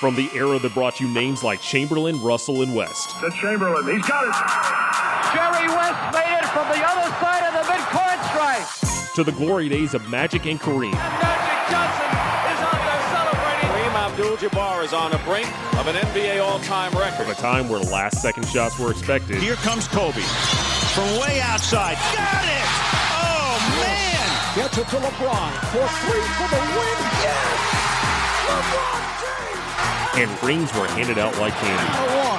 From the era that brought you names like Chamberlain, Russell, and West. To Chamberlain, he's got it. Jerry West made it from the other side of the midcourt stripe. To the glory days of Magic and Kareem. Magic Johnson is out there celebrating. Kareem Abdul-Jabbar is on the brink of an NBA all-time record. From A time where last-second shots were expected. Here comes Kobe from way outside. Got it! Oh man! Gets it to LeBron for three for the win. Yes! LeBron James! And rings were handed out like candy.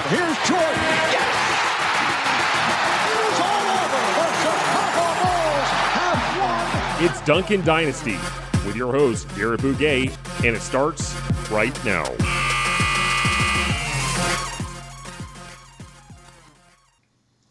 Here's Jordan. Yes! It is all over. The Chicago Bulls have won. It's Duncan Dynasty with your host, Garrett Bouguet, and it starts right now.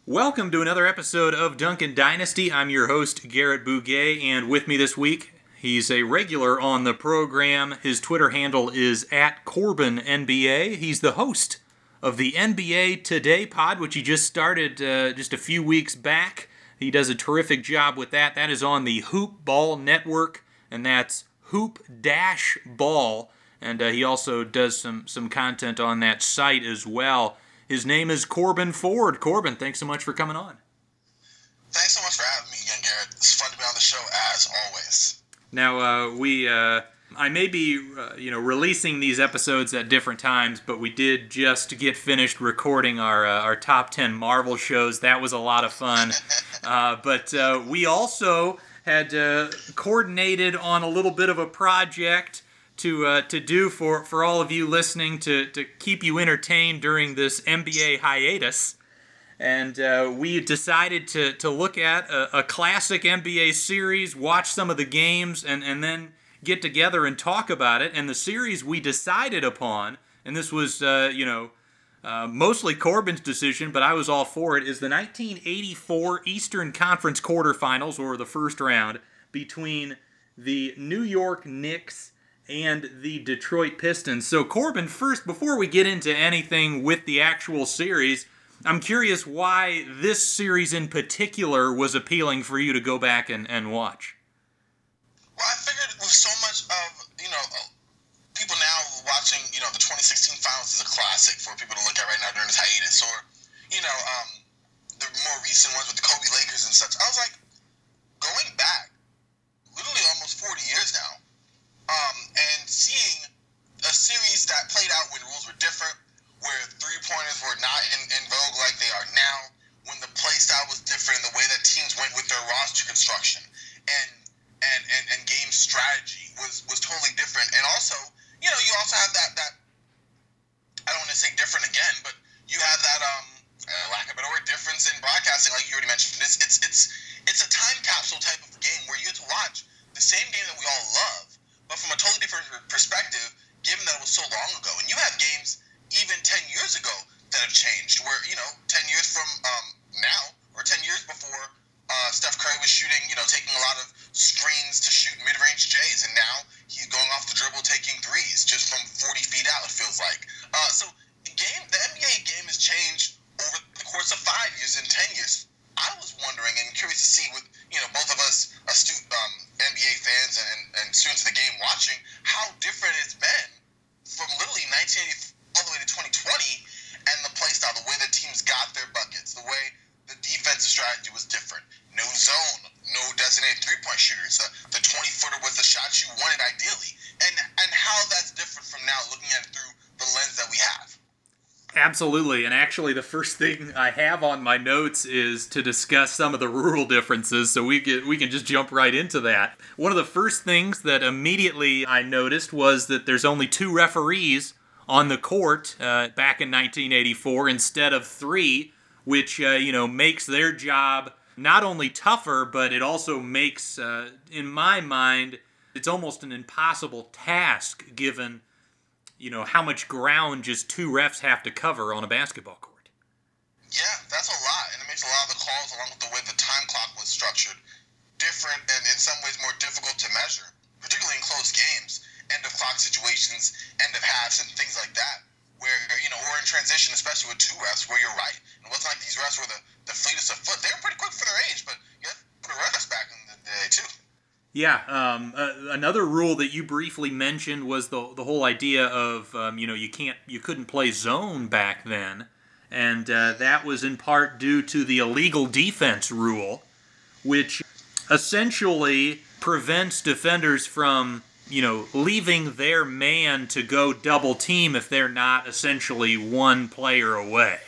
Welcome to another episode of Duncan Dynasty. I'm your host, Garrett Bouguet, and with me this week, he's a regular on the program. His Twitter handle is at Corbin NBA. He's the host of the NBA Today pod, which he just started uh, just a few weeks back. He does a terrific job with that. That is on the Hoop Ball Network, and that's Hoop Dash Ball. And uh, he also does some some content on that site as well. His name is Corbin Ford. Corbin, thanks so much for coming on. Thanks so much for having me again, Garrett. It's fun to be on the show as always. Now uh, we, uh, I may be, uh, you know, releasing these episodes at different times, but we did just get finished recording our uh, our top ten Marvel shows. That was a lot of fun. Uh, but uh, we also had uh, coordinated on a little bit of a project to uh, to do for for all of you listening to to keep you entertained during this NBA hiatus. And uh, we decided to, to look at a, a classic NBA series, watch some of the games, and, and then get together and talk about it. And the series we decided upon, and this was, uh, you know, uh, mostly Corbin's decision, but I was all for it, is the 1984 Eastern Conference quarterfinals, or the first round, between the New York Knicks and the Detroit Pistons. So, Corbin, first, before we get into anything with the actual series, I'm curious why this series in particular was appealing for you to go back and, and watch. Well, I figured with so much of, you know, uh, people now watching, you know, the 2016 finals is a classic for people to look at right now during this hiatus, or, you know, um, the more recent ones with the Kobe Lakers and such. I was like, going back, literally almost 40 years now, um, and seeing a series that played out when rules were different, where three pointers were not in, in vogue like they are now, when the play style was different, the way that teams went with their roster construction, and and, and, and game strategy was, was totally different. And also, you know, you also have that that I don't want to say different again, but you have that um uh, lack of a better word difference in broadcasting, like you already mentioned. It's it's it's it's a time capsule type of game where you get to watch the same game that we all love, but from a totally different perspective, given that it was so long ago. And you have games even 10 years ago that have changed, where, you know, 10 years from um, now, or 10 years before uh, Steph Curry was shooting, you know, taking a lot of screens to shoot mid range J's, and now he's going off the dribble taking threes just from 40 feet out, it feels like. Uh, so, the game, the NBA game has changed over the course of five years and 10 years. I was wondering and curious to see with, you know, both of us astute um, NBA fans and, and students of the game watching how different it's been from literally 1984 all the way to 2020 and the play style, the way the teams got their buckets, the way the defensive strategy was different. No zone, no designated three point shooters. The, the 20 footer was the shot you wanted ideally. And and how that's different from now looking at it through the lens that we have. Absolutely, and actually, the first thing I have on my notes is to discuss some of the rural differences. So we get we can just jump right into that. One of the first things that immediately I noticed was that there's only two referees on the court uh, back in 1984 instead of three, which uh, you know makes their job not only tougher, but it also makes, uh, in my mind, it's almost an impossible task given you know how much ground just two refs have to cover on a basketball court. Yeah, that's a lot, and it makes a lot of the calls, along with the way the time clock was structured, different and in some ways more difficult to measure, particularly in close games, end of clock situations, end of halves, and things like that. Where you know, or in transition, especially with two refs, where you're right. It wasn't like these refs were the, the fleetest of foot. They were pretty quick for their age, but you have to put a refs back in the day too. Yeah. Um, uh, another rule that you briefly mentioned was the the whole idea of um, you know you can't you couldn't play zone back then, and uh, that was in part due to the illegal defense rule, which essentially prevents defenders from you know leaving their man to go double team if they're not essentially one player away.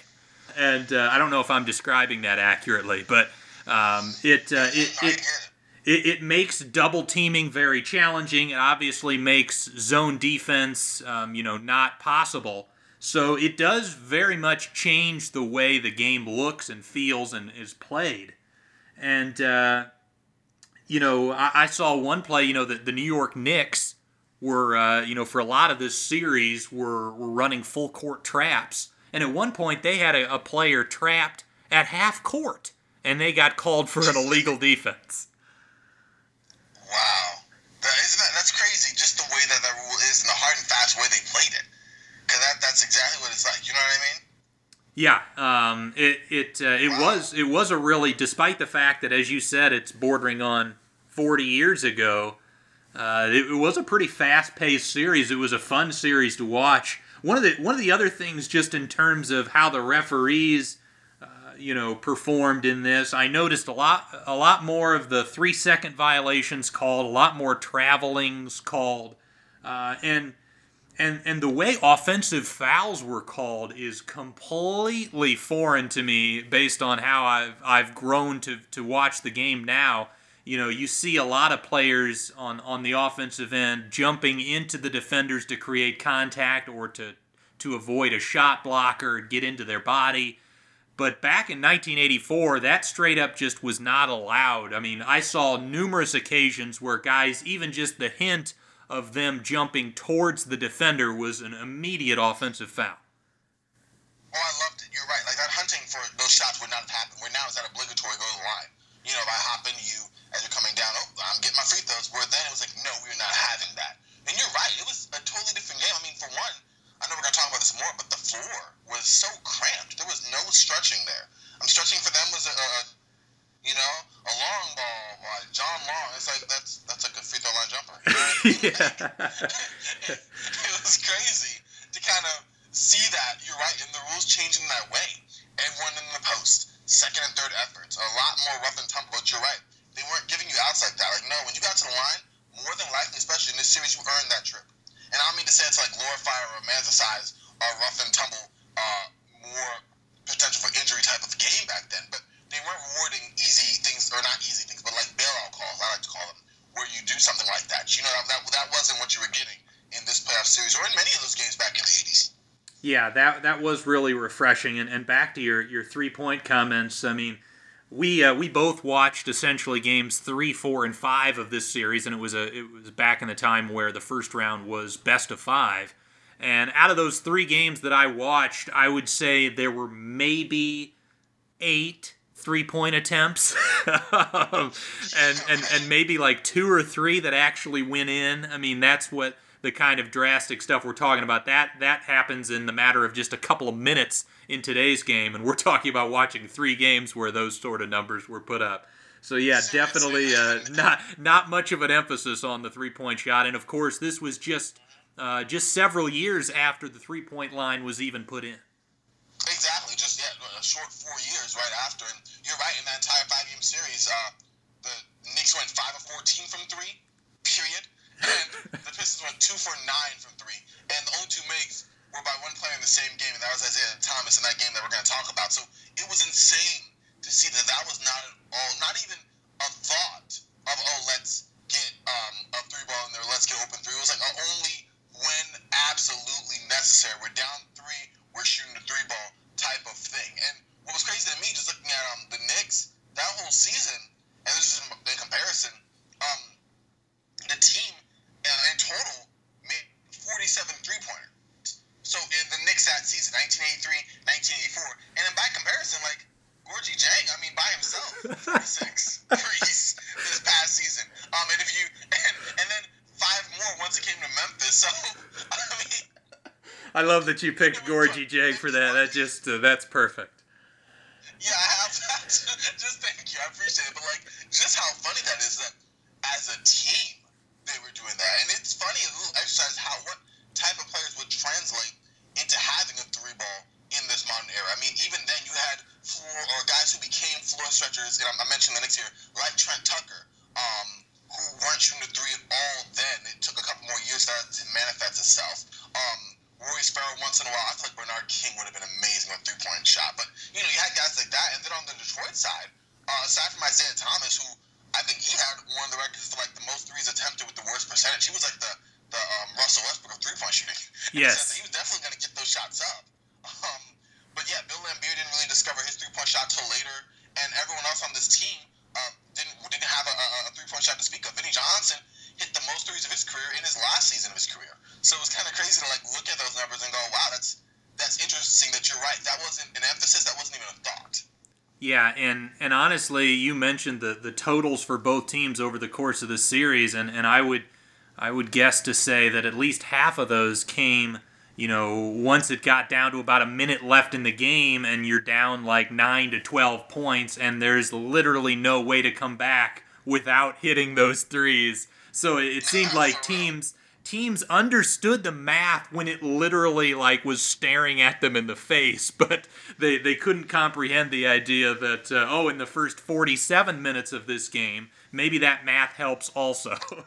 And uh, I don't know if I'm describing that accurately, but um, it, uh, it, it it, it makes double teaming very challenging. It obviously makes zone defense, um, you know, not possible. So it does very much change the way the game looks and feels and is played. And uh, you know, I, I, saw one play. You know, that the New York Knicks were, uh, you know, for a lot of this series were were running full court traps, and at one point they had a, a player trapped at half court, and they got called for an illegal defense. Wow, that, isn't that that's crazy? Just the way that that rule is and the hard and fast way they played it, because that, that's exactly what it's like. You know what I mean? Yeah, um, it it uh, it wow. was it was a really, despite the fact that as you said, it's bordering on 40 years ago. Uh, it, it, was a pretty fast-paced series. It was a fun series to watch. One of the one of the other things, just in terms of how the referees you know performed in this. I noticed a lot a lot more of the three second violations called, a lot more travelings called, uh, and and and the way offensive fouls were called is completely foreign to me based on how I've I've grown to to watch the game now. You know, you see a lot of players on on the offensive end jumping into the defenders to create contact or to to avoid a shot blocker, get into their body. But back in 1984, that straight up just was not allowed. I mean, I saw numerous occasions where guys, even just the hint of them jumping towards the defender was an immediate offensive foul. Oh, I loved it. You're right. Like that hunting for those shots would not have happened. Where now is that obligatory go to the line. You know, if I hop you as you're coming down, oh, I'm getting my free throws. Where then it was like, no, we're not having that. And you're right. It was a totally different game. I mean, for one, I know we're to talk about this more, but the floor was so cramped. There was no stretching there. I'm stretching for them was a, a you know, a long ball by John Long. It's like that's that's like a free throw line jumper. You know it was crazy to kind of see that. You're right, and the rules changing that way. Everyone in the post, second and third efforts, a lot more rough and tumble. But you're right, they weren't giving you outs like that. Like no, when you got to the line, more than likely, especially in this series, you earned that trip. And I don't mean to say it's like glorify or romanticize a rough and tumble, uh, more potential for injury type of game back then, but they weren't rewarding easy things, or not easy things, but like bailout calls, I like to call them, where you do something like that. You know, that, that wasn't what you were getting in this playoff series or in many of those games back in the 80s. Yeah, that that was really refreshing. And, and back to your, your three point comments, I mean, we uh, we both watched essentially games three, four, and five of this series, and it was a it was back in the time where the first round was best of five. And out of those three games that I watched, I would say there were maybe eight three point attempts, and, and and maybe like two or three that actually went in. I mean, that's what the kind of drastic stuff we're talking about. That that happens in the matter of just a couple of minutes in today's game, and we're talking about watching three games where those sort of numbers were put up. So yeah, definitely uh, not not much of an emphasis on the three point shot, and of course this was just uh, just several years after the three point line was even put in. Exactly, just yeah, a short four years right after, and you're right. In that entire five game series, uh, the Knicks went five of fourteen from three, period, and the Pistons went two for nine from three, and the only two makes were by one player in the same game, and that was Isiah Thomas in that game that we're going to talk about. So it was insane to see that that was not at all, not even a thought of, oh, let's get um, a three ball in there, let's get open three. It was like only when absolutely necessary. We're down three, we're shooting the three ball type of thing. And what was crazy to me, just looking at um, the Knicks, that whole season, and this is in comparison, um, the team uh, in total made 47 three pointers. So in the Knicks that season, 1983, 1984, and then by comparison, like Gorgui Dieng, I mean I love that you picked Gorgui Dieng for that. That just uh, that's perfect. Yeah, I have that. just thank you. I appreciate it. But like, just how funny that is that as a team Yes. He was definitely going to get those shots up. Um, but yeah, Bill Laimbeer didn't really discover his three point shot till later, and everyone else on this team um, didn't didn't have a, a, a three point shot to speak of. Vinnie Johnson hit the most threes of his career in his last season of his career. So it was kind of crazy to like look at those numbers and go, wow, that's that's interesting. That you're right. That wasn't an emphasis. That wasn't even a thought. Yeah, and honestly, you mentioned the the totals for both teams over the course of the series, and and I would I would guess to say that at least half of those came. You know, once it got down to about a minute left in the game, and you're down like nine to twelve points, and there's literally no way to come back without hitting those threes. So it, it seemed like teams teams understood the math when it literally like was staring at them in the face but they, they couldn't comprehend the idea that uh, oh in the first 47 minutes of this game maybe that math helps also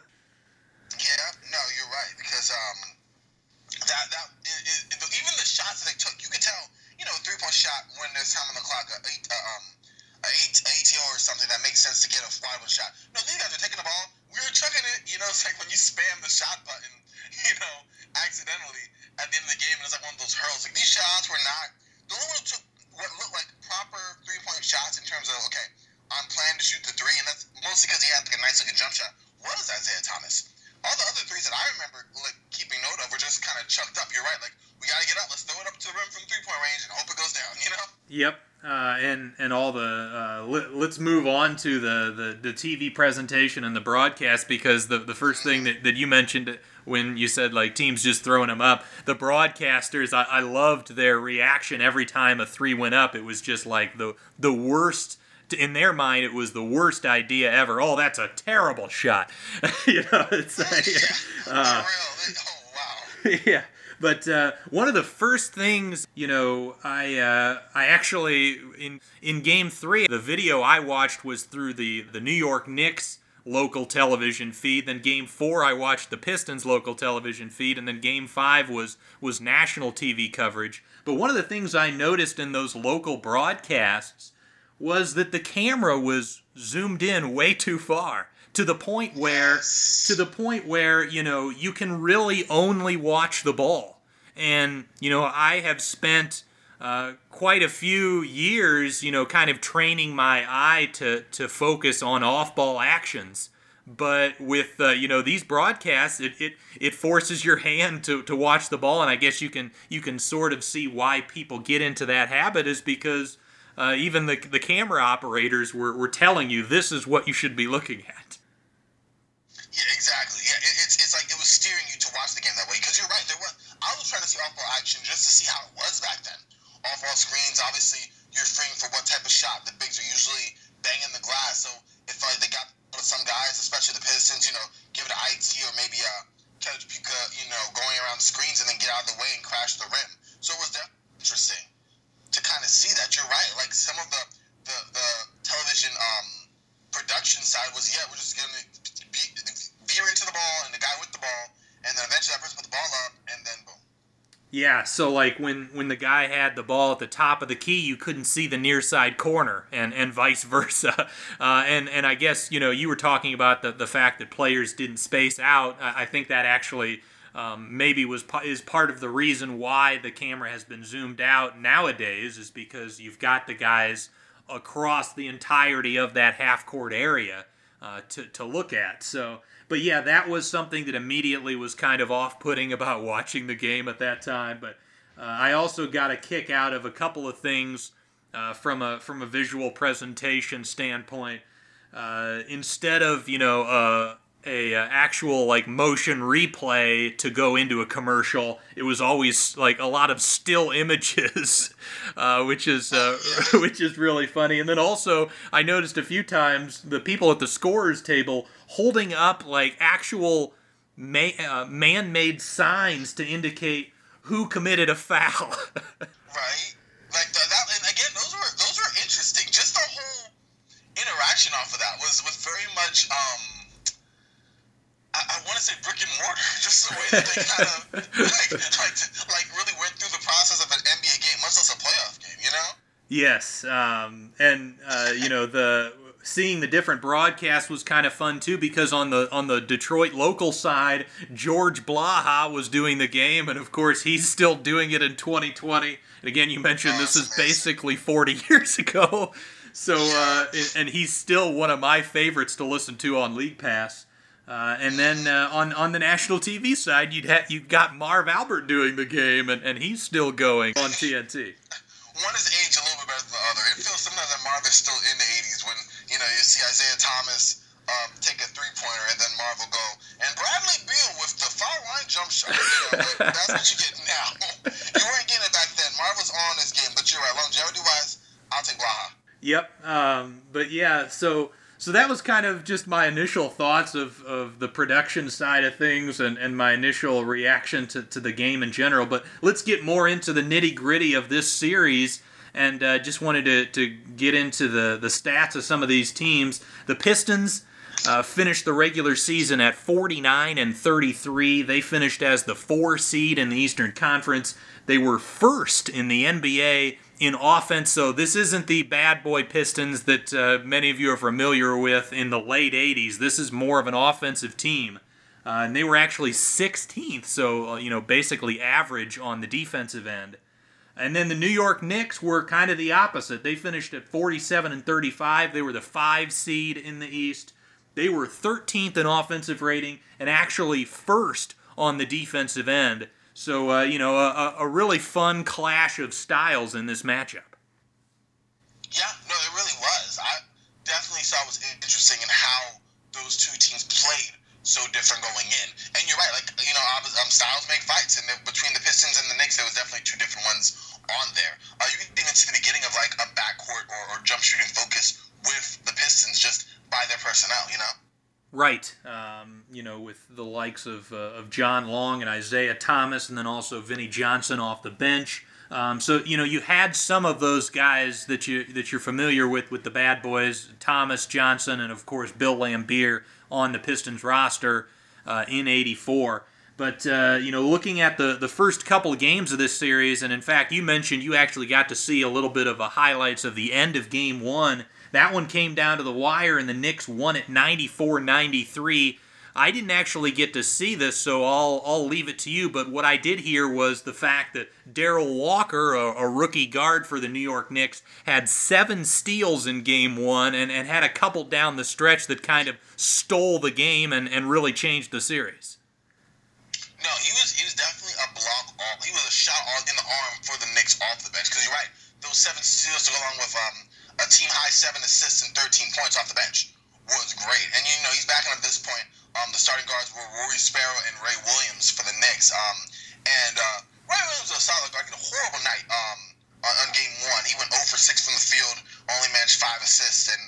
Yeah, no, you're right because um, that that it, it, even the shots that they took, you could tell, you know, three point shot when there's time on the clock, a uh, um, a ATO or something that makes sense to get a open shot. No, these guys are taking the ball, we were chucking it. You know, it's like when you spam the shot button, you know, accidentally at the end of the game, and it's like one of those hurls. Like these shots were not. The only one who took what looked like proper three point shots in terms of okay, I'm planning to shoot the three, and that's mostly because he had like a nice looking jump shot. Was Isiah Thomas? All the other threes that I remember like keeping note of were just kind of chucked up. You're right. Like we gotta get up. Let's throw it up to the rim from three point range and hope it goes down. You know. Yep. Uh, and and all the uh, let, us move on to the, the, the TV presentation and the broadcast because the, the first thing that, that you mentioned when you said like teams just throwing them up the broadcasters I, I loved their reaction every time a three went up. It was just like the the worst in their mind it was the worst idea ever. Oh that's a terrible shot. You know it's uh, oh, wow. yeah but uh, one of the first things, you know, I uh, I actually in in Game Three, the video I watched was through the the New York Knicks local television feed. Then Game Four, I watched the Pistons local television feed, and then Game Five was was national TV coverage. But one of the things I noticed in those local broadcasts was that the camera was zoomed in way too far to the point where to the point where you know you can really only watch the ball. And you know i have spent uh, quite a few years you know kind of training my eye to to focus on off ball actions. But with uh, you know these broadcasts it, it it forces your hand to, to watch the ball. And i guess you can you can sort of see why people get into that habit is because uh, even the, the camera operators were, were telling you this is what you should be looking at yeah, exactly. Yeah, it, it's, it's like it was steering you to watch the game that way. Because you're right. There was I was trying to see off-ball action just to see how it was back then. Off-ball screens, obviously, you're freeing for what type of shot. The bigs are usually banging the glass. So if like they got some guys, especially the Pistons, you know, give it an IT or maybe a Kelly Puka, you know, going around screens and then get out of the way and crash the rim. So it was definitely interesting to kind of see that. You're right. Like some of the the, the television um, production side was, yeah, we're just gonna be, into the ball and the guy with the ball, and then eventually that person put the ball up, and then boom. Yeah, so like when when the guy had the ball at the top of the key, you couldn't see the near side corner, and and vice versa. Uh, and and I guess you know you were talking about the the fact that players didn't space out. I, I think that actually. Um, maybe was is part of the reason why the camera has been zoomed out nowadays is because you've got the guys across the entirety of that half court area uh, to, to look at. So but yeah, that was something that immediately was kind of off-putting about watching the game at that time. But uh, I also got a kick out of a couple of things uh, from a from a visual presentation standpoint. Uh, instead of you know uh, a, uh, actual like motion replay to go into a commercial, it was always like a lot of still images, uh, which is which is really funny. And then also I noticed a few times the people at the scorers table holding up like actual ma- uh, man-made signs to indicate who committed a foul. right. Like the, that, and again, those were those were interesting. Just the whole interaction off of that was was very much. um I, I want to say brick and mortar, just the way that they kind of like, like, like really went through the process of an NBA game, much less a playoff game, you know? Yes, um, and uh, you know the seeing the different broadcasts was kind of fun too because on the on the Detroit local side, George Blaha was doing the game, and of course he's still doing it in 2020. And again, you mentioned this is basically 40 years ago, so uh, and he's still one of my favorites to listen to on League Pass. Uh, and then uh, on on the national TV side, you'd ha- you've got Marv Albert doing the game, and, and he's still going on TNT. One is aged a little bit better than the other. It feels sometimes that Marv is still in the 80s when you know you see Isaiah Thomas um, take a three pointer and then Marv will go and Bradley Beal with the foul line jump shot. You know, that's what you get now. you weren't getting it back then. Marv was on this game, but you're right. Longevity wise, I'll take Blaha. Yep. Um, but yeah, so so that was kind of just my initial thoughts of, of the production side of things and, and my initial reaction to, to the game in general. But let's get more into the nitty gritty of this series. And uh, just wanted to, to get into the, the stats of some of these teams. The Pistons uh, finished the regular season at 49 and 33. They finished as the four seed in the Eastern Conference. They were first in the NBA in offense. So this isn't the bad boy Pistons that uh, many of you are familiar with in the late 80s. This is more of an offensive team. Uh, and they were actually 16th, so uh, you know basically average on the defensive end. And then the New York Knicks were kind of the opposite. They finished at 47 and 35. They were the five seed in the East. They were 13th in offensive rating and actually first on the defensive end. So, uh, you know, a, a really fun clash of styles in this matchup. Yeah, no, it really was. I definitely saw it was interesting in how those two teams played so different going in. And you're right, like, you know, um, styles make fights. And between the Pistons and the Knicks, there was definitely two different ones on there. Uh, you can even see the beginning of, like, a backcourt or, or jump shooting focus with the Pistons just by their personnel, you know? Right. Um, you know, with the likes of, uh, of John Long and Isiah Thomas, and then also Vinnie Johnson off the bench. Um, so you know, you had some of those guys that you that you're familiar with with the Bad Boys, Thomas Johnson, and of course Bill Laimbeer on the Pistons roster uh, in '84. But uh, you know, looking at the the first couple of games of this series, and in fact, you mentioned you actually got to see a little bit of a highlights of the end of Game One that one came down to the wire, and the Knicks won it 94 93. I didn't actually get to see this, so I'll, I'll leave it to you. But what I did hear was the fact that Darrell Walker, a, a, rookie guard for the New York Knicks, had seven steals in game one and, and had a couple down the stretch that kind of stole the game and, and really changed the series. No, he was he was definitely a block off. He was a shot on, in the arm for the Knicks off the bench. Because you're right, those seven steals to go along with um, a team high seven assists and 13 points off the bench was great. And you know, he's backing up at this point. Um, the starting guards were Rory Sparrow and Ray Williams for the Knicks. Um, and uh, Ray Williams was a solid guard. He had a horrible night um, on, on, game one. He went 0 for 6 from the field, only managed five assists and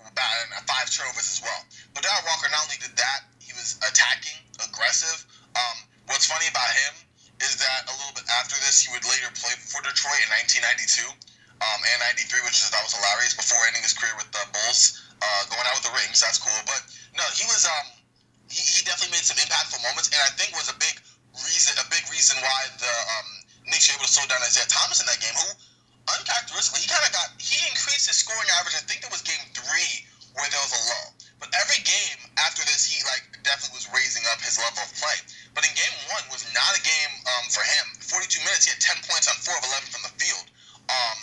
about five turnovers as well. But Darrell Walker not only did that, he was attacking, aggressive. Um, what's funny about him is that a little bit after this, he would later play for Detroit in 1992 um, and 93, which is, that was hilarious before ending his career with the Bulls, uh, going out with the rings. That's cool. But no, he was um, he, he definitely made some impactful moments, and I think was a big reason a big reason why the um, Knicks were able to slow down Isiah Thomas in that game, who uncharacteristically he kind of got he increased his scoring average. I think it was game three where there was a lull. But every game after this, he like definitely was raising up his level of play. But in game one was not a game um, for him. 42 minutes, he had 10 points on four of 11 from the field. Um,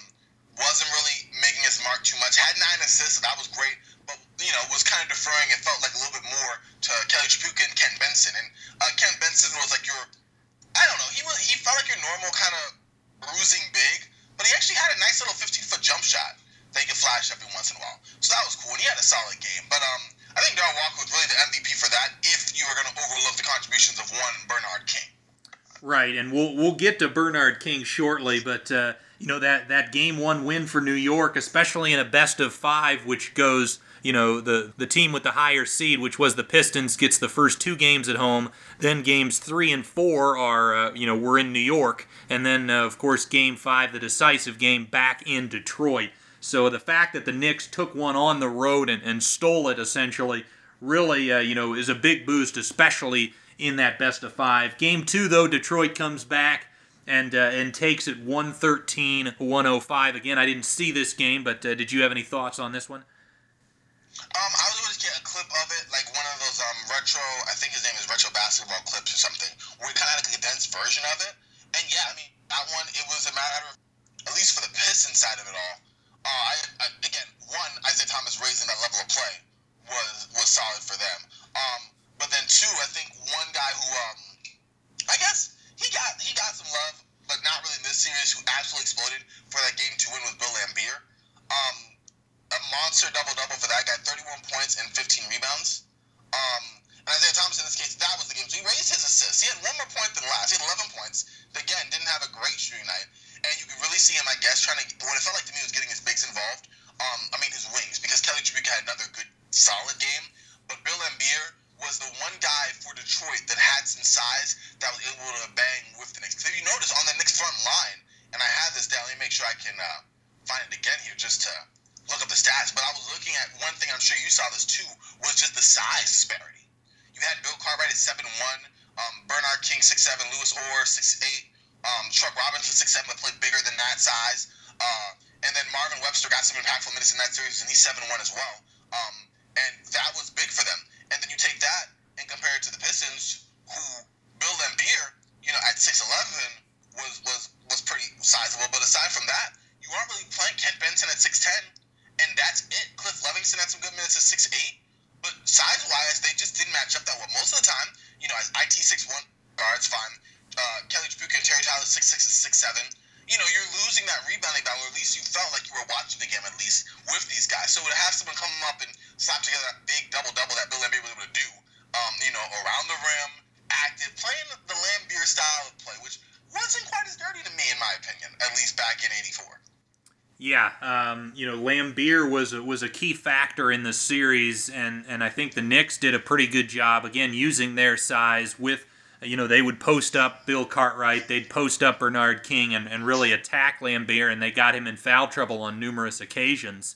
wasn't really making his mark too much. Had nine assists, so that was great. But you know, was kind of deferring. It felt like a little bit more to Kelly Tripucka and Kent Benson. And uh, Kent Benson was like your, I don't know, he was he felt like your normal kind of bruising big, but he actually had a nice little 15 foot jump shot that he could flash every once in a while. So that was cool. And he had a solid game. But um, I think Darrell Walker was really the MVP for that. If you were going to overlook the contributions of one Bernard King. Right, and we'll we'll get to Bernard King shortly, but. Uh, you know that that game one win for New York, especially in a best of five, which goes you know the the team with the higher seed, which was the Pistons, gets the first two games at home. Then games three and four are uh, you know we're in New York, and then uh, of course game five, the decisive game, back in Detroit. So the fact that the Knicks took one on the road and, and stole it essentially really uh, you know is a big boost, especially in that best of five. Game two though, Detroit comes back and uh, and takes it 113 105. Again, I didn't see this game, but uh, did you have any thoughts on this one? Um, I was able to get a clip of it, like one of those um retro. I think his name is Retro Basketball Clips or something. Where we kind of had a condensed version of it. And yeah, I mean that one. It was a matter of, at least for the Pistons side of it all. Uh, I, I again, one Isiah Thomas raising that level of play was was solid for them. Um, but then two, I think one guy who um, I guess he got he got some love, but not really in this series. Who absolutely exploded for that game to win with Bill Laimbeer. Um, a monster double double for that guy, 31 points and 15 rebounds. Um, and Isiah Thomas in this case, that was the game. So he raised his assists. He had one more point than last. He had 11 points. Again, didn't have a great shooting night. And you could really see him, I guess, trying to. What it felt like to me was getting his bigs involved. Um, I mean his wings, because Kelly Tripucka had another good, solid game. But Bill Laimbeer was the one guy for Detroit that had some size that was able to bang with the Knicks. Because if you notice on the Knicks front line, and I have this down, let me make sure I can uh, find it again here just to look up the stats. But I was looking at one thing, I'm sure you saw this too, was just the size disparity. You had Bill Cartwright at 7'1, um, Bernard King 6'7, Louis Orr 6'8, um, Chuck Robinson 6'7, but played bigger than that size. Uh, and then Marvin Webster got some impactful minutes in that series, and he's 7'1 as well. Um, and that was big for them. And then you take that and compare it to the Pistons, who Bill Laimbeer, you know, at 6'11 was was was pretty sizable. But aside from that, you aren't really playing Kent Benson at 6'10, and that's it. Cliff Levingston had some good minutes at 6'8, but size wise, they just didn't match up that well. Most of the time, you know, as IT 6'1 guards, fine. Uh, Kelly Tripucka and Terry Tyler 6'6 and 6'7 you know, you're losing that rebounding battle, or at least you felt like you were watching the game at least with these guys. So to have someone come up and slap together that big double double that Bill Laimbeer was able to do, um, you know, around the rim, active, playing the Laimbeer style of play, which wasn't quite as dirty to me, in my opinion, at least back in '84. Yeah, um, you know, Laimbeer was a, was a key factor in the series, and, and I think the Knicks did a pretty good job again using their size with you know, they would post up Bill Cartwright, they'd post up Bernard King and, and really attack Laimbeer, and they got him in foul trouble on numerous occasions.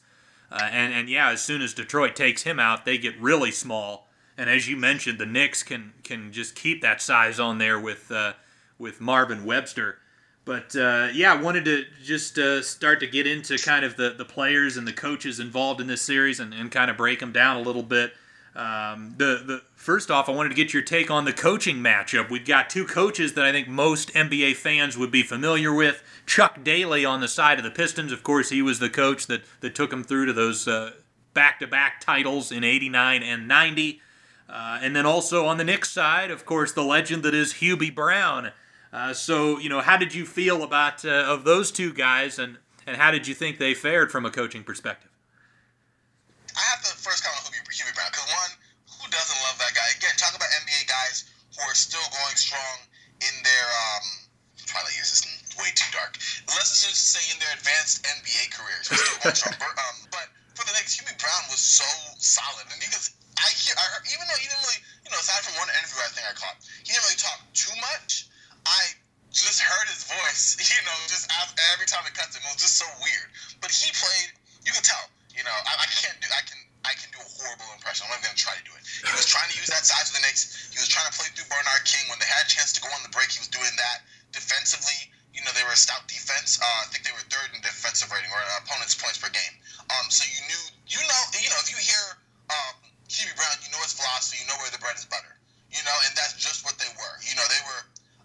Uh, and, and yeah, as soon as Detroit takes him out, they get really small. And as you mentioned, the Knicks can can just keep that size on there with uh, with Marvin Webster. But uh, yeah, I wanted to just uh, start to get into kind of the, the players and the coaches involved in this series and, and kind of break them down a little bit. Um, the the first off, I wanted to get your take on the coaching matchup. We've got two coaches that I think most NBA fans would be familiar with. Chuck Daly on the side of the Pistons, of course, he was the coach that that took them through to those back to back titles in '89 and '90. Uh, and then also on the Knicks side, of course, the legend that is Hubie Brown. Uh, so, you know, how did you feel about uh, of those two guys, and and how did you think they fared from a coaching perspective? I have to first comment on Hubie, Hubie Brown because one, who doesn't love that guy? Again, talk about NBA guys who are still going strong in their um, Twilight years is way too dark. Let's just say in their advanced NBA careers, they're still going strong. But, um, but for the Knicks, Hubie Brown was so solid, and because I hear, I heard, even though he didn't really, you know, aside from one interview I think I caught, he didn't really talk too much. I just heard his voice, you know, just every time it cuts him, it was just so weird. But he played, you can tell you know, I, I can't do. I can. I can do a horrible impression. I'm not to try to do it. He was trying to use that size of the Knicks. He was trying to play through Bernard King when they had a chance to go on the break. He was doing that defensively. You know, they were a stout defense. Uh, I think they were third in defensive rating or opponents' points per game. Um, so you knew, you know, you know, if you hear um, Hubie Brown, you know his philosophy. You know where the bread is butter. You know, and that's just what they were. You know, they were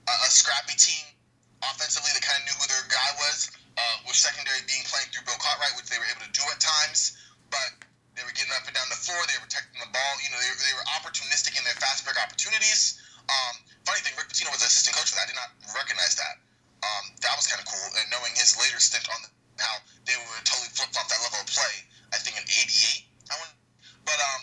a, a scrappy team offensively. They kind of knew who their guy was. Uh, with secondary being playing through Bill Cartwright, which they were able to do at times but they were getting up and down the floor. They were protecting the ball. You know, they, they were opportunistic in their fast break opportunities. Um, funny thing, Rick Pitino was the assistant coach for that. I did not recognize that. Um, that was kind of cool. And knowing his later stint on the, how they were totally flip flop that level of play, I think in '88. I went, but um,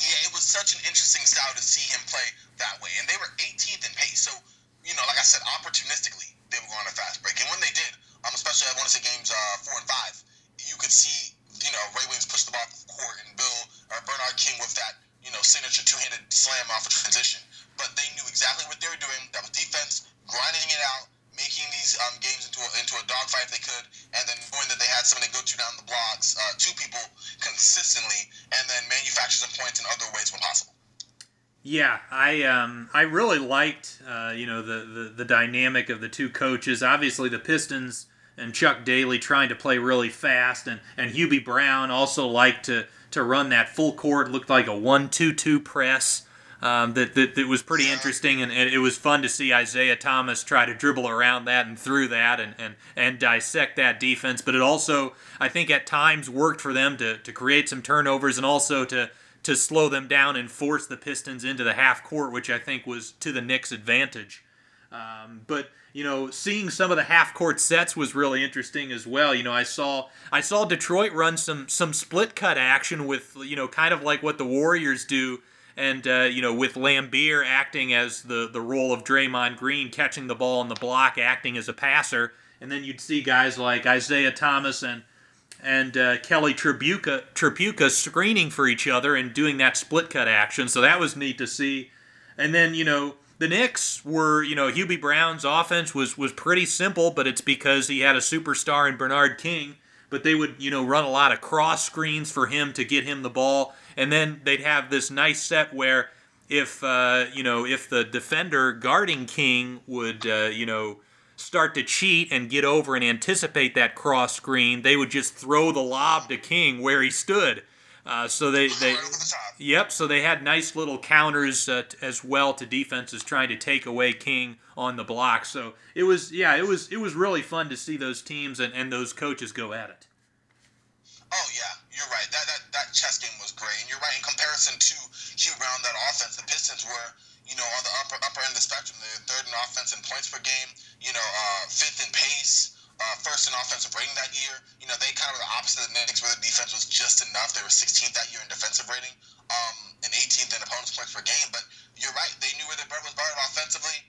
yeah, it was such an interesting style to see him play that way. And they were 18th in pace. So, you know, like I said, opportunistically, they were going on a fast break. And when they did, um, especially I want to say games uh, four and five, you could see you know, Ray Williams pushed the ball off the court and Bill or Bernard King with that, you know, signature two-handed slam off a transition. But they knew exactly what they were doing. That was defense, grinding it out, making these um, games into a, into a dogfight if they could, and then knowing that they had somebody to go to down the blocks, uh, two people consistently, and then manufacture some points in other ways when possible. Yeah, I um, I really liked uh, you know the, the the dynamic of the two coaches. Obviously, the Pistons and Chuck Daly trying to play really fast, and, and Hubie Brown also liked to to run that full court, looked like a one-two-two press. Um, that, that, that was pretty interesting, and, and, it was fun to see Isiah Thomas try to dribble around that and through that and, and, and dissect that defense. But it also, I think, at times worked for them to, to create some turnovers and also to, to slow them down and force the Pistons into the half court, which I think was to the Knicks' advantage. Um, but you know, seeing some of the half court sets was really interesting as well. You know, I saw I saw Detroit run some some split cut action with you know kind of like what the Warriors do and uh, you know with Laimbeer acting as the the role of Draymond Green, catching the ball on the block, acting as a passer, and then you'd see guys like Isiah Thomas and and uh, Kelly Tripucka, Tripucka screening for each other and doing that split cut action. So that was neat to see. And then you know the Knicks were you know Hubie Brown's offense was was pretty simple, but it's because he had a superstar in Bernard King. But they would you know run a lot of cross screens for him to get him the ball and then they'd have this nice set where if uh, you know if the defender guarding King would uh, you know start to cheat and get over and anticipate that cross screen, they would just throw the lob to King where he stood. Uh, so they, they yep. So they had nice little counters uh, as well to defenses trying to take away King on the block. So it was yeah, it was it was really fun to see those teams and, and those coaches go at it. Oh yeah, you're right. That that that chess game was great, and you're right. In comparison to Hugh Brown, that offense, the Pistons were, you know, on the upper upper end of the spectrum. They're third in offense and points per game. You know, uh, fifth in pace. Uh, first in offensive rating that year. You know, they kind of were the opposite of the Knicks, where the defense was just enough. They were 16th that year in defensive rating, um, and 18th in opponents' points per game. But you're right; they knew where their bread was buttered offensively.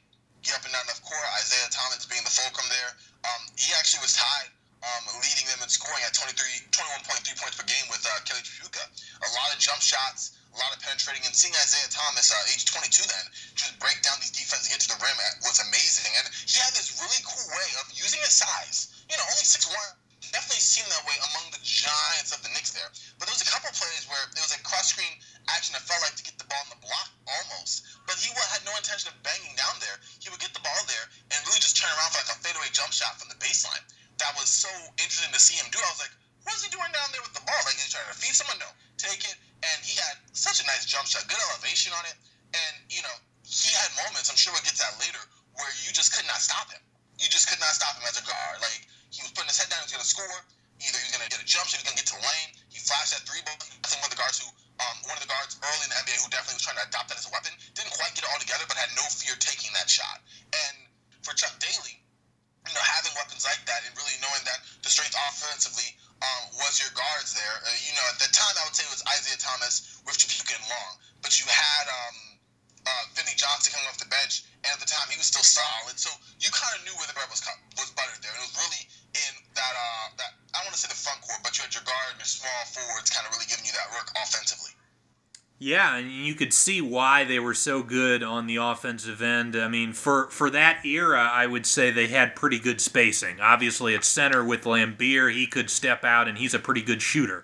Could see why they were so good on the offensive end. I mean, for for that era, I would say they had pretty good spacing. Obviously, at center with Laimbeer, he could step out, and he's a pretty good shooter.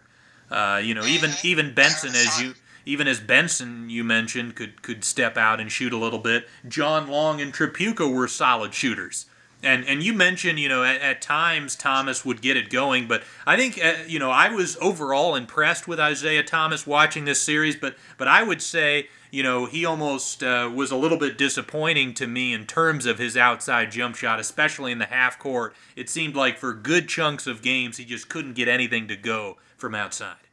Uh, you know, even even Benson, as you even as Benson you mentioned, could could step out and shoot a little bit. John Long and Tripucka were solid shooters. And and you mentioned, you know, at, at, times Thomas would get it going, but I think, uh, you know, I was overall impressed with Isiah Thomas watching this series, but but I would say, you know, he almost uh, was a little bit disappointing to me in terms of his outside jump shot, especially in the half court. It seemed like for good chunks of games, he just couldn't get anything to go from outside.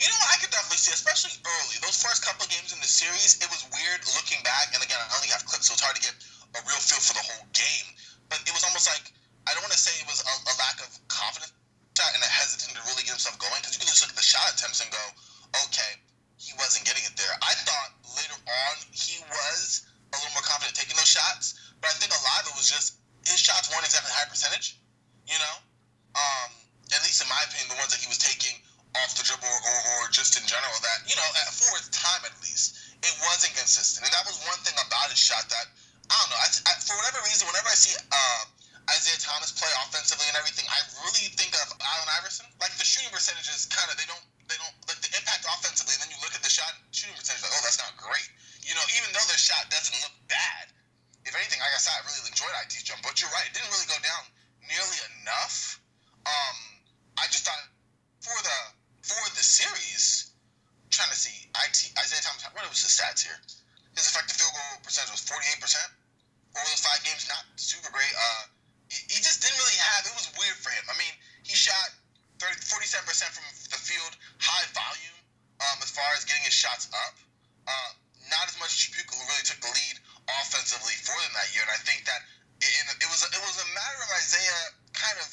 You know? I could definitely see, especially early. Those first couple games in the series, it was weird looking back. And again, I only have clips, so it's hard to get a real feel for the whole game. But it was almost like I don't want to say it was a, a lack of confidence and a hesitant to really get himself going because you can just look at the shot attempts and go, okay, he wasn't getting it there. I thought later on he was a little more confident taking those shots, but I think a lot of it was just his shots weren't exactly high percentage. You know, um, at least in my opinion, the ones that he was taking off the dribble or, or, just in general, that you know, at, for time at least, it wasn't consistent, and that was one thing about his shot that I don't know. I, I, for whatever reason, whenever I see uh, Isiah Thomas play offensively and everything, I really think of Allen Iverson. Like the shooting percentages, kind of they don't they don't like the impact offensively, and then you look at the shot shooting percentage, like oh that's not great. You know, even though their shot doesn't look bad, if anything, like I said, I really enjoyed IT jump. But you're right, it didn't really go down nearly enough. Um, I just thought for the for the series, I'm trying to see IT Isiah Thomas. What was the stats here? his effective field goal percentage was 48%. Over those five games, not super great. Uh, he, he just didn't really have, it was weird for him. I mean, he shot 30, 47% from the field, high volume um, as far as getting his shots up. Uh, not as much as Tripucka, who really took the lead offensively for them that year. And I think that it, it was a, it was a matter of Isiah kind of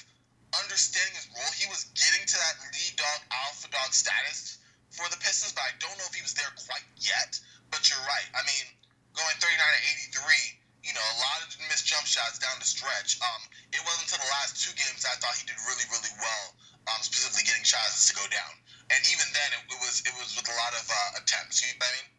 understanding his role. He was getting to that lead dog, alpha dog status for the Pistons, but I don't know if he was there quite yet. But you're right. I mean, going 39 to 83, you know, a lot of missed jump shots down the stretch. Um, it wasn't until the last two games I thought he did really, really well, um, specifically getting shots to go down. And even then, it, it was it was with a lot of uh, attempts. You know what I mean?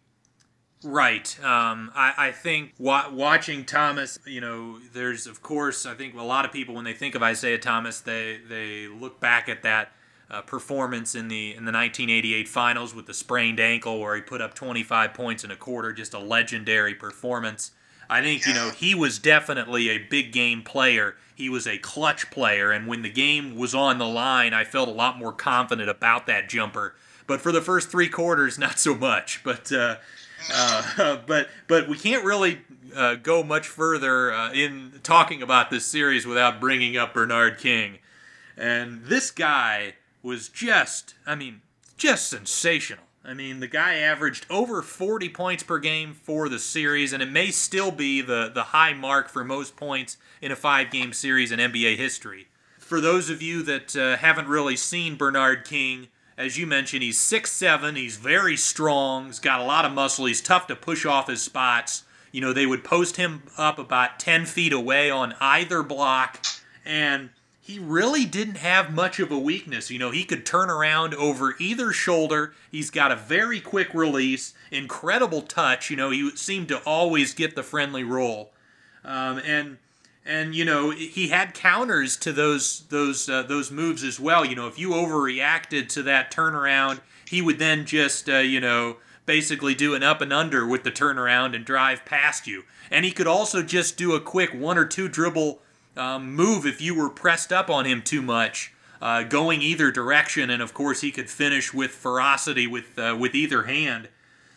Right. Um, I, I think wa- watching Thomas, you know, there's of course I think a lot of people when they think of Isiah Thomas, they they look back at that uh, performance in the in the 1988 finals with the sprained ankle where he put up 25 points in a quarter, just a legendary performance. I think you know he was definitely a big game player. He was a clutch player, and when the game was on the line, I felt a lot more confident about that jumper. But for the first three quarters, not so much. But uh, uh, but but we can't really uh, go much further uh, in talking about this series without bringing up Bernard King, and this guy was just I mean just sensational. I mean the guy averaged over 40 points per game for the series, and it may still be the the high mark for most points in a five game series in NBA history. For those of you that uh, haven't really seen Bernard King as you mentioned, he's 6'7, he's very strong, he's got a lot of muscle, he's tough to push off his spots. You know, they would post him up about 10 feet away on either block, and he really didn't have much of a weakness. You know, he could turn around over either shoulder. He's got a very quick release, incredible touch. You know, he seemed to always get the friendly roll. Um, and and you know he had counters to those those uh, those moves as well. You know, if you overreacted to that turnaround, he would then just uh, you know basically do an up and under with the turnaround and drive past you. And he could also just do a quick one or two dribble um, move if you were pressed up on him too much, uh, going either direction. And of course, he could finish with ferocity with uh, with either hand.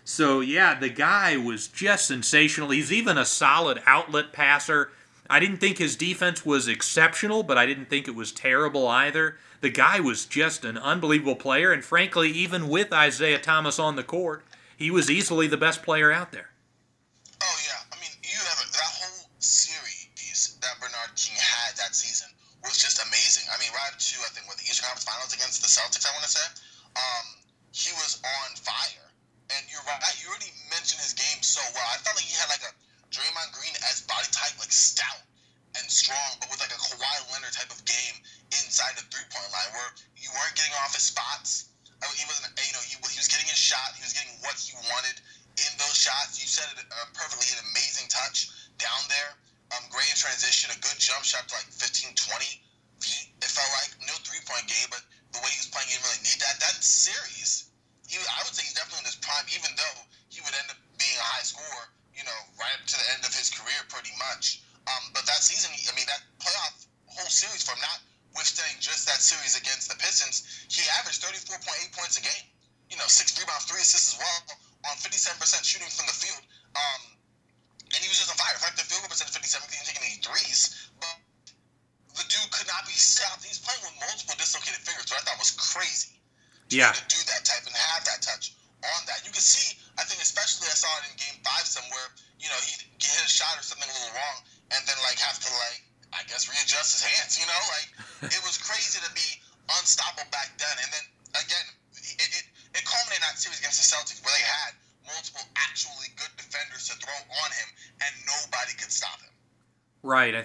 So yeah, the guy was just sensational. He's even a solid outlet passer. I didn't think his defense was exceptional, but I didn't think it was terrible either. The guy was just an unbelievable player, and frankly, even with Isiah Thomas on the court, he was easily the best player out there. Oh yeah, I mean, you have a, that whole series that Bernard King had that season was just amazing. I mean, right to I think what the Eastern Conference Finals against the Celtics, I want to say, um, he was on fire. And you're right, you already mentioned his game so well. I felt like he had like a Draymond Green as body type, like stout and strong, but with like a Kawhi Leonard type of game inside the three point line, where you weren't getting off his spots. I mean, he wasn't, you know, he, he was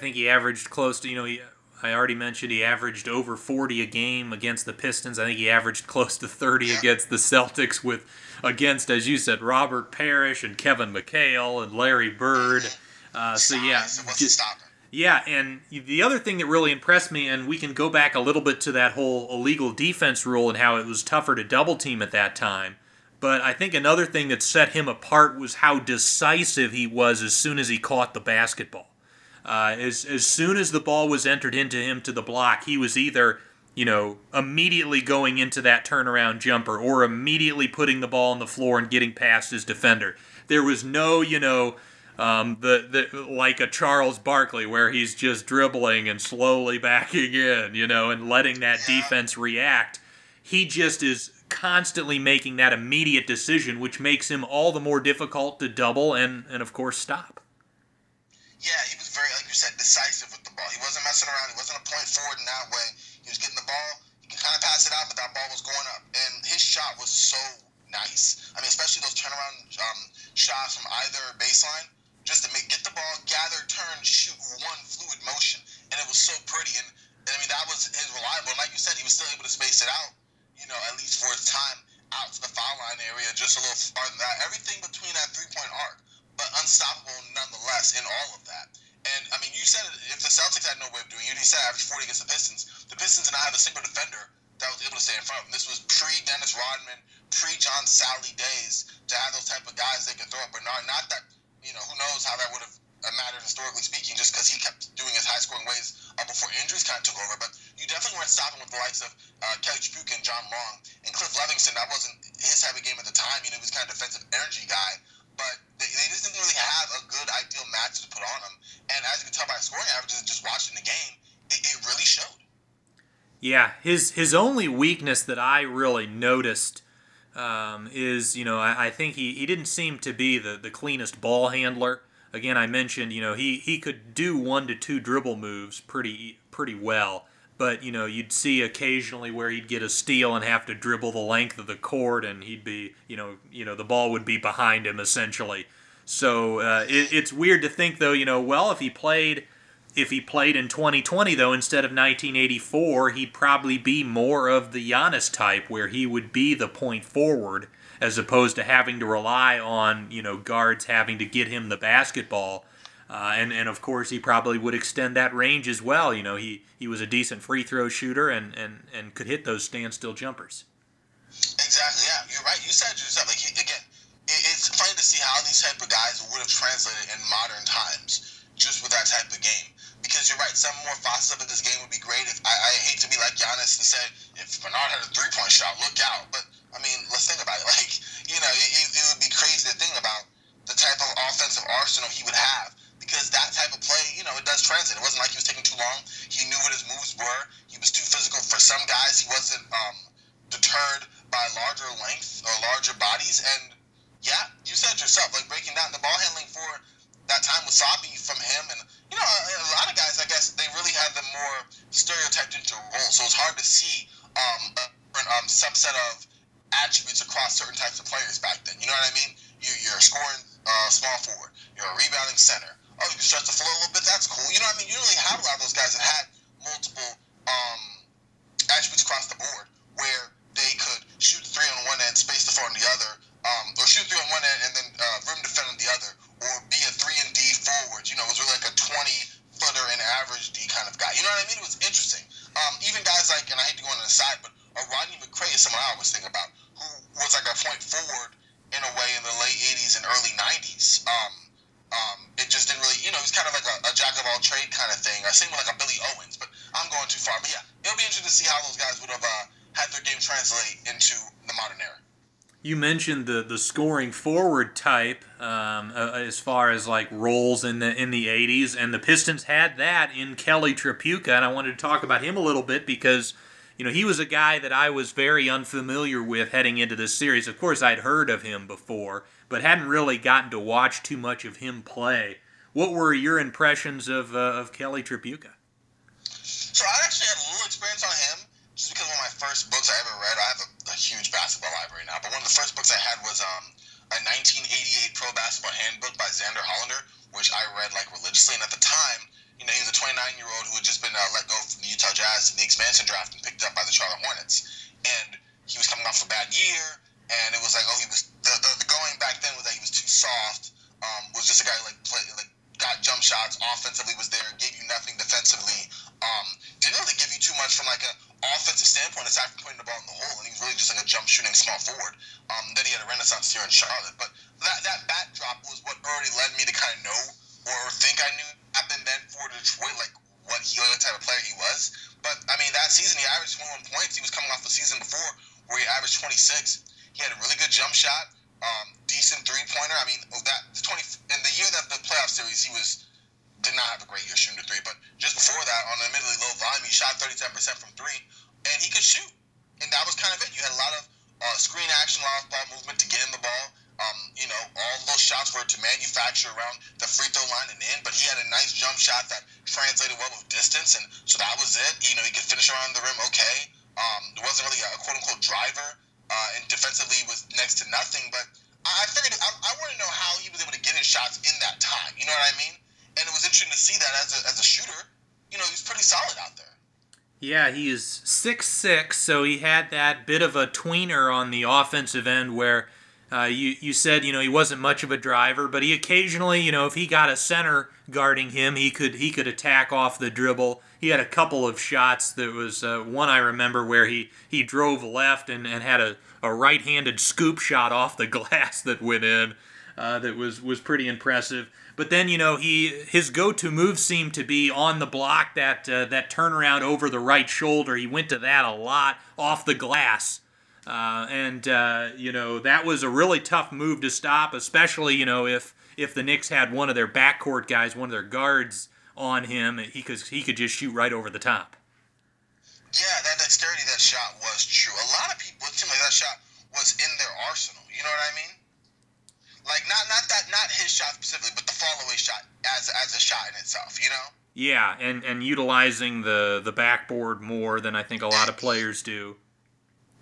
think he averaged close to you know he. I already mentioned he averaged over 40 a game against the Pistons. I think he averaged close to 30 against the Celtics with against, as you said, Robert Parish and Kevin McHale and Larry Bird. Uh, so yeah, Size, it wasn't ju- stopping. yeah, and the other thing that really impressed me, and we can go back a little bit to that whole illegal defense rule and how it was tougher to double team at that time. But I think another thing that set him apart was how decisive he was as soon as he caught the basketball. Uh, as as soon as the ball was entered into him to the block, he was either you know immediately going into that turnaround jumper or immediately putting the ball on the floor and getting past his defender. There was no you know um, the, the like a Charles Barkley where he's just dribbling and slowly backing in, you know, and letting that defense react. He just is constantly making that immediate decision, which makes him all the more difficult to double and and of course stop yeah, he was very, like you said, decisive with the ball. He wasn't messing around. He wasn't a point forward in that way. He was getting the ball. He could kind of pass it out, but that ball was going up. And his shot was so nice. I mean, especially those turnaround um, shots from either baseline, just to make, get the ball, gather, turn, shoot one fluid motion. And it was so pretty. And, and I mean, that was his reliable. And like you said, he was still able to space it out, you know, at least for his time out to the foul line area, just a little farther than that. Everything between that three point arc but unstoppable nonetheless in all of that. And I mean, you said if the Celtics had no way of doing it, you said average 40 against the Pistons. The Pistons did not have a single defender that was able to stay in front of them. This was pre Dennis Rodman, pre John Salley days to have those type of guys they could throw at Bernard. Not that, you know, who knows how that would have mattered historically speaking, just because he kept doing his high scoring ways uh, before injuries kind of took over. But you definitely weren't stopping with the likes of uh, Kelly Tripucka and John Long and Cliff Levingston. That wasn't his type of game at the time. You know, he was kind of defensive energy guy. But they, they just didn't really have a good ideal match to put on them. And as you can tell by scoring averages, just watching the game, it, it really showed. Yeah, his his only weakness that I really noticed um, is, you know, I, I, think he, he didn't seem to be the, the cleanest ball handler. Again, I mentioned, you know, he, he could do one to two dribble moves pretty pretty well, but you know, you'd see occasionally where he'd get a steal and have to dribble the length of the court, and he'd be, you know, you know, the ball would be behind him essentially. So uh, it, it's weird to think, though, you know, well, if he played if he played in 2020, though, instead of 1984, he'd probably be more of the Giannis type, where he would be the point forward, as opposed to having to rely on, you know, guards having to get him the basketball. Uh, and, and of course, he probably would extend that range as well. You know, he, he was a decent free throw shooter and, and, and could hit those standstill jumpers. Exactly, yeah. You're right. You said yourself, like, he, again, it, it's funny to see how these type of guys would have translated in modern times just with that type of game because you're right. Some more facets of this game would be great. If I, I hate to be like Giannis and say if Bernard had a three point shot, look out. But I mean, let's think about it. Like you know, it, it would be crazy to think about the type of offensive arsenal he would have because that type of play, you know, it does translate. It wasn't like he was taking too long. He knew what his moves were. He was too physical for some guys. He wasn't um, deterred by larger length or larger bodies. And yeah, you said yourself, like breaking down the ball handling for that time was sloppy from him and you know, a, a, lot of guys, I guess, they really had them more stereotyped into roles. So it's hard to see um, a um, subset of attributes across certain types of players back then. You know what I mean? You, you're scoring uh, small forward. You're a rebounding center. Oh, you can stretch the floor a little bit. That's cool. You know what I mean? You really have a lot of those guys that had multiple um, attributes across the board where they could shoot three on one end, space the floor on the other, um, or shoot three on one end and then uh, rim defend on the other, or be a three and D forward. You know, it was really like a 20 footer and average D kind of guy. You know what I mean? It was interesting. Um, even guys like, and I hate to go on the side, but Rodney McCray is someone I always think about, who was like a point forward in a way in the late 80s and early 90s. Um, um, it just didn't really, you know, he's kind of like a, a jack of all trade kind of thing. I with like a Billy Owens, but I'm going too far. But yeah, it'll be interesting to see how those guys would have uh, had their game translate into the modern era you mentioned the the scoring forward type um, uh, as far as like roles in the in the 80s and the Pistons had that in Kelly Tripucka and I wanted to talk about him a little bit because you know he was a guy that I was very unfamiliar with heading into this series of course I'd heard of him before but hadn't really gotten to watch too much of him play what were your impressions of uh, of Kelly Tripucka so I actually had a little experience on him just because one of my first books I ever read, I have a, a, huge basketball library now, but one of the first books I had was um, a 1988 Pro Basketball Handbook by Zander Hollander, which I read like religiously. And at the time, you know, he was a 29 year old who had just been uh, let go from the Utah Jazz in the expansion draft and picked up by the Charlotte Hornets. And he was coming off a bad year, and it was like, oh, he was the, the, the going back then was that he was too soft. Um, was just a guy like play like got jump shots, offensively was there, gave you nothing defensively. Um, didn't really give you too much from like a offensive standpoint aside from putting the ball in the hole, and he was really just like a jump shooting small forward. Um, then he had a renaissance here in Charlotte, but that that backdrop was what already led me to kind of know or think I knew happened then for Detroit, like what he what type of player he was. But I mean, that season he averaged 21 points. He was coming off the season before where he averaged 26. He had a really good jump shot, um, decent three pointer. I mean, that the 20 in the year that the playoff series he was did not have a great year shooting the three, but just before that, on admittedly low volume, he shot 37% from three, and he could shoot. And that was kind of it. You had a lot of uh, screen action, a lot of ball movement to get in the ball. Um, you know, all those shots were to manufacture around the free throw line and in, but he had a nice jump shot that translated well with distance, and so that was it. You know, he could finish around the rim okay. Um, it wasn't really a quote unquote driver, uh, and defensively was next to nothing, but I figured I, I want to know how he was able to get his shots in that time. You know what I mean? and it was interesting to see that as a, as a shooter, you know, he's pretty solid out there. Yeah, he's six six, so he had that bit of a tweener on the offensive end where uh, you you said you know he wasn't much of a driver, but he occasionally you know if he got a center guarding him, he could he could attack off the dribble. He had a couple of shots. There was uh, one I remember where he he drove left and, and had a, a right-handed scoop shot off the glass that went in. Uh, that was was pretty impressive. But then you know he his go-to move seemed to be on the block that uh, that turnaround over the right shoulder. He went to that a lot off the glass. Uh, and uh, you know that was a really tough move to stop, especially you know if if the Knicks had one of their backcourt guys, one of their guards on him, he could he could just shoot right over the top. Yeah, that dexterity that shot was true. A lot of people it seemed like that shot was in their arsenal. You know what I mean? Like not not that not his shot specifically, but the followaway shot as as a shot in itself. You know? Yeah, and and utilizing the the backboard more than I think a lot of players do.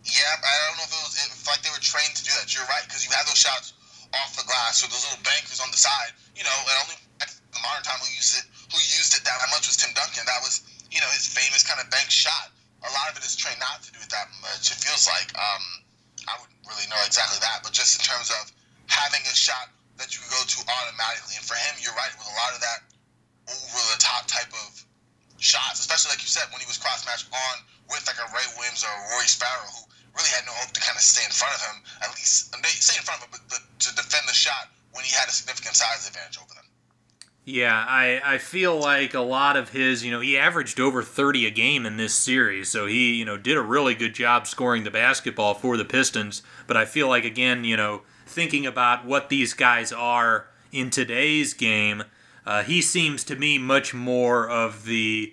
Yeah, I don't know if it was if like they were trained to do that. You're right because you have those shots off the glass or those little bankers on the side. You know, and only the modern time who used it who used it that much was Tim Duncan. That was you know his famous kind of bank shot. A lot of it is trained not to do it that much. It feels like um, I wouldn't really know exactly that, but just in terms of having a shot that you go to automatically. And for him, you're right, with a lot of that over the top type of shots, especially like you said, when he was cross matched on with like a Ray Williams or a Rory Sparrow, who really had no hope to kind of stay in front of him, at least stay in front of him, but, but to defend the shot when he had a significant size advantage over. Yeah, I, I feel like a lot of his, you know, he averaged over 30 a game in this series, so he, you know, did a really good job scoring the basketball for the Pistons. But I feel like, again, you know, thinking about what these guys are in today's game, uh, he seems to me much more of the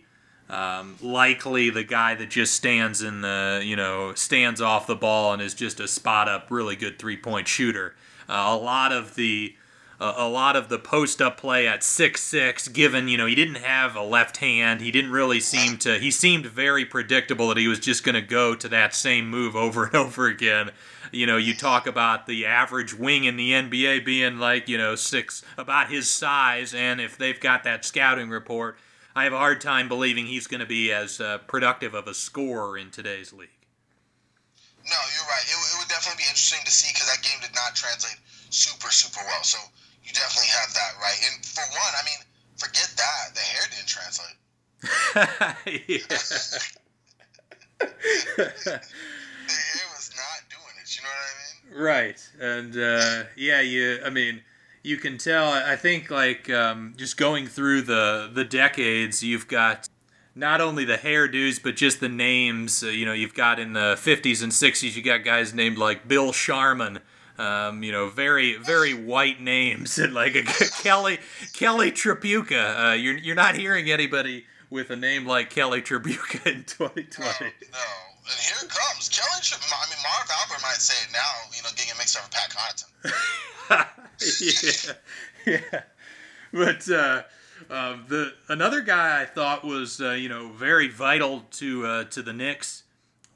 um, likely the guy that just stands in the you know stands off the ball and is just a spot up really good three point shooter. Uh, a lot of the uh, a lot of the post up play at six six, given you know he didn't have a left hand, he didn't really seem to. He seemed very predictable that he was just going to go to that same move over and over again you know, you talk about the average wing in the NBA being like, you know, six, about his size, and if they've got that scouting report, I have a hard time believing he's going to be as uh, productive of a scorer in today's league. No, you're right. It, it would definitely be interesting to see because that game did not translate super, super well. So you definitely have that right. And for one, I mean, forget that. The hair didn't translate. the hair was not doing it. you know what I mean? Right, and uh, yeah, you. I mean, you can tell. I think like um, just going through the the decades, you've got not only the hairdos but just the names. Uh, you know, you've got in the '50s and '60s, you got guys named like Bill Sharman. Um, you know, very very white names and like a Kelly Kelly Tripucka. Uh, you're you're not hearing anybody with a name like Kelly Tripucka in 2020. No, no and here it comes. Kelly, I mean, Marv Albert might say it now, you know, getting mixed up with Pat Connaughton. yeah, yeah. But uh, um, the another guy I thought was, uh, you know, very vital to uh, to the Knicks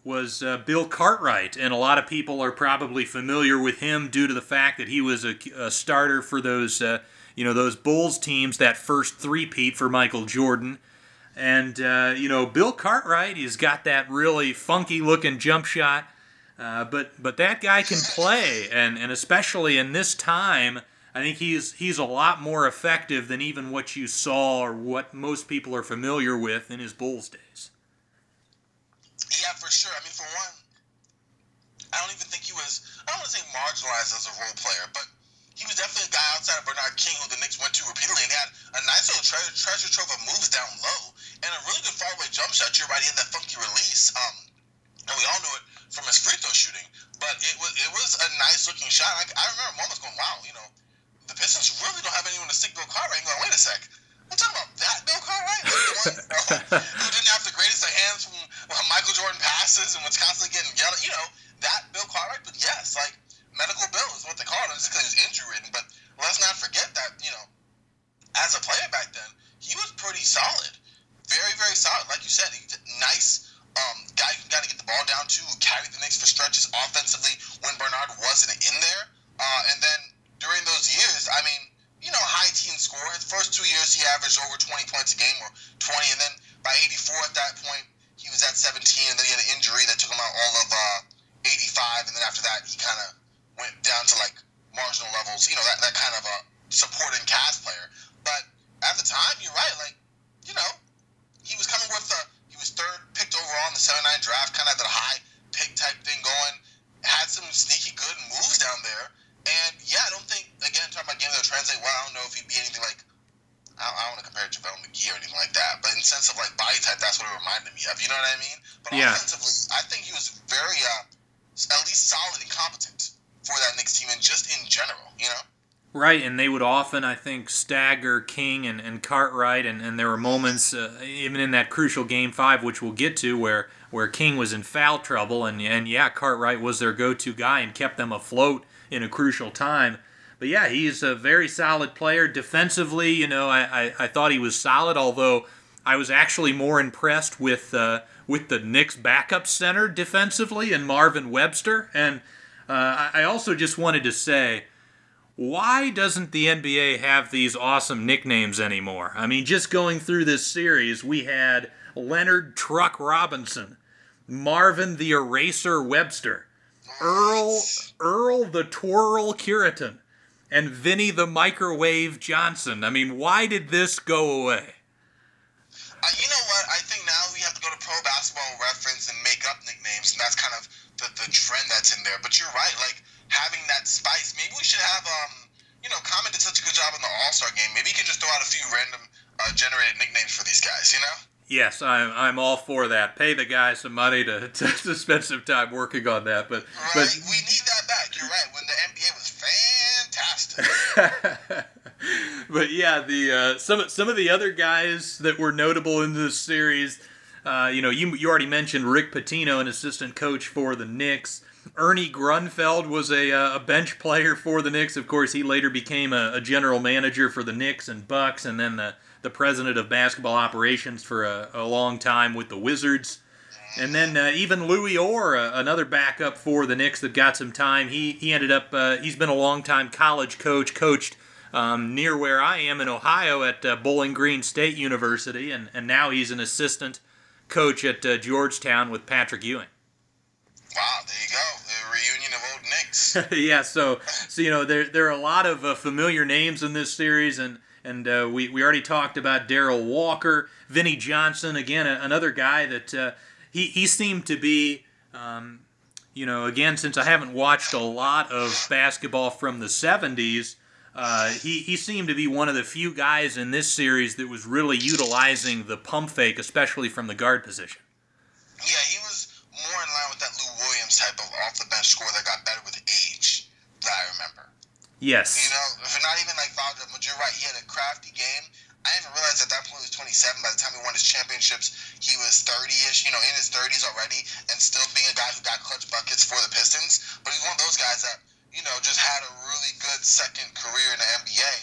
was uh, Bill Cartwright, and a lot of people are probably familiar with him due to the fact that he was a, a starter for those, uh, you know, those Bulls teams that first three-peat for Michael Jordan. And, uh, you know, Bill Cartwright, he's got that really funky looking jump shot. Uh, but but that guy can play, and, and especially in this time, I think he's he's a lot more effective than even what you saw or what most people are familiar with in his Bulls days. Yeah, for sure. I mean, for one, I don't even think he was. I don't want to say marginalized as a role player, but he was definitely a guy outside of Bernard King who the Knicks went to repeatedly and had a nice little treasure, treasure trove of moves down low and a really good far away jump shot. You're right, he had that funky release. Um, and we all knew it from his free throw shooting, but it was it was a nice looking shot. I, I remember moments going, wow, you know, the Pistons really don't have anyone to stick Bill Cartwright. And going, wait a sec, I'm talking about that Bill Cartwright, like the one you know, who didn't have the greatest of hands from Michael Jordan passes and was constantly getting yelled. You know, that Bill Cartwright. But yes, like medical bill is what they called him, just because he was injury ridden. But let's not forget that, you know, as a player back then, he was pretty solid. Very, very solid. Like you said, he's nice um, guy who got to get the ball down to, who carried the Knicks for stretches offensively when Bernard wasn't in there. Uh, and then during those years, I mean, you know, high team score. His first two years, he averaged over 20 points a game or 20. And then by 84 at that point, he was at 17, and then he had an injury that took him out all of uh, 85, and then after that, he kind of went down to like marginal levels, you know, that, that kind of a supporting cast player. But at the time, you're right, like, you know, he was coming with the, he was third picked overall in the 79 draft, kind of the high pick type thing going, had some sneaky good moves down there. And yeah, I don't think, again, talking about games that translate well, I don't know if he'd be anything like I don't, I don't want to compare to JaVale McGee or anything like that, but in the sense of like body type, that's what it reminded me of. You know what I mean? But Yeah. offensively, I think he was very, uh, at least solid and competent for that Knicks team and just in general, you know? Right, and they would often, I think, stagger King and, and Cartwright, and, and there were moments, uh, even in that crucial Game 5, which we'll get to, where, where King was in foul trouble, and, and yeah, Cartwright was their go to guy and kept them afloat in a crucial time. But yeah, he's a very solid player. Defensively, you know, I, I, I thought he was solid, although I was actually more impressed with uh, with the Knicks backup center defensively and Marvin Webster. And uh, I also just wanted to say, why doesn't the NBA have these awesome nicknames anymore? I mean, just going through this series, we had Leonard Truck Robinson, Marvin the Eraser Webster, Earl Earl the Twirl Cureton, and Vinnie the Microwave Johnson. I mean, why did this go away? Uh, you know what? I think now we have to go to pro basketball reference and make up nicknames, and that's kind of the, the trend that's in there. But you're right, like having that spice. Maybe we should have, um, you know, Common did such a good job in the All Star game. Maybe you can just throw out a few random uh, generated nicknames for these guys. You know? Yes, I'm, I'm all for that. Pay the guy some money to, to, to spend some time working on that. But Right? but we need that back. You're right. When the NBA was fantastic. but yeah, the uh, some some of the other guys that were notable in this series, uh, you know, you you already mentioned Rick Pitino, an assistant coach for the Knicks. Ernie Grunfeld was a, uh, a bench player for the Knicks. Of course, he later became a, a general manager for the Knicks and Bucks, and then the the president of basketball operations for a, a long time with the Wizards. And then uh, even Louis Orr, uh, another backup for the Knicks that got some time, he he ended up uh, he's been a long time college coach, coached um, near where I am in Ohio at uh, Bowling Green State University, and, and now he's an assistant coach at uh, Georgetown with Patrick Ewing. wow, there you go. The reunion of old Knicks. yeah, so so you know there there are a lot of uh, familiar names in this series, and and uh, we we already talked about Darrell Walker, Vinnie Johnson, again a, another guy that uh, he he seemed to be. Um, you know, again, since I haven't watched a lot of basketball from the 70s, uh, he, he seemed to be one of the few guys in this series that was really utilizing the pump fake, especially from the guard position. Yeah, he was more in line with that Lou Williams type of off the bench score that got better with age that I remember. Yes. You know, if not even like foul but you're right, he had a crafty game. I didn't even realize at that point he was 27. By the time he won his championships, he was 30-ish, you know, in his 30s already, and still being a guy who got clutch buckets for the Pistons. But he's one of those guys that, you know, just had a really good second career in the NBA.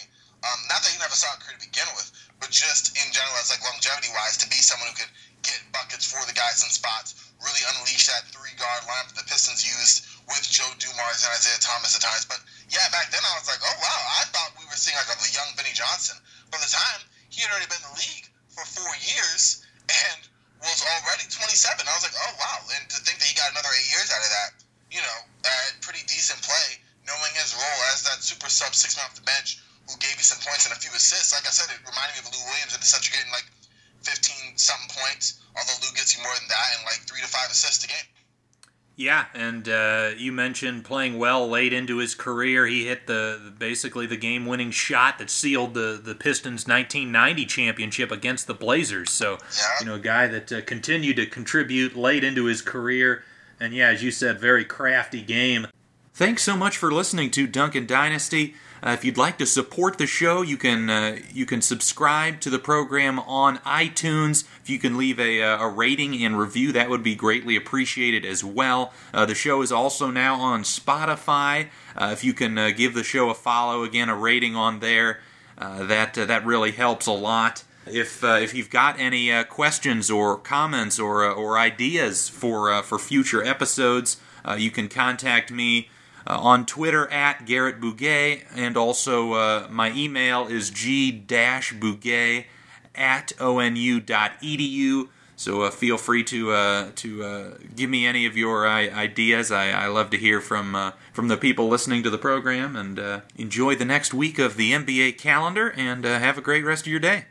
Um, not that he never saw a career to begin with, but just in general, as like longevity-wise, to be someone who could get buckets for the guys in spots, really unleash that three-guard lineup that the Pistons used with Joe Dumars and Isiah Thomas at times. But yeah, back then I was like, oh wow, I thought we were seeing like a young Vinnie Johnson. By the time had already been in the league for four years and was already 27, I was like, oh wow. And to think that he got another eight years out of that, you know, uh, pretty decent play, knowing his role as that super sub six man off the bench who gave you some points and a few assists. Like I said, it reminded me of Lou Williams in the you're getting like 15 something points, although Lou gets you more than that and like three to five assists a game. Yeah, and uh, you mentioned playing well late into his career. He hit the basically the game-winning shot that sealed the the Pistons' 1990 championship against the Blazers. So, Yeah. you know, a guy that uh, continued to contribute late into his career, and yeah, as you said, very crafty game. Thanks so much for listening to Duncan Dynasty. Uh, if you'd like to support the show, you can uh, you can subscribe to the program on iTunes. If you can leave a, uh, a rating and review, that would be greatly appreciated as well. Uh, the show is also now on Spotify. Uh, if you can uh, give the show a follow, again a rating on there, that that really helps a lot. If if you've got any questions or comments or or ideas for for future episodes, you can contact me uh, on Twitter at Garrett Bouguet, and also uh, my email is g-bouguet at onu.edu. So uh, feel free to uh, to uh, give me any of your I- ideas. I, I love to hear from uh, from the people listening to the program. And uh, enjoy the next week of the NBA calendar. And uh, have a great rest of your day.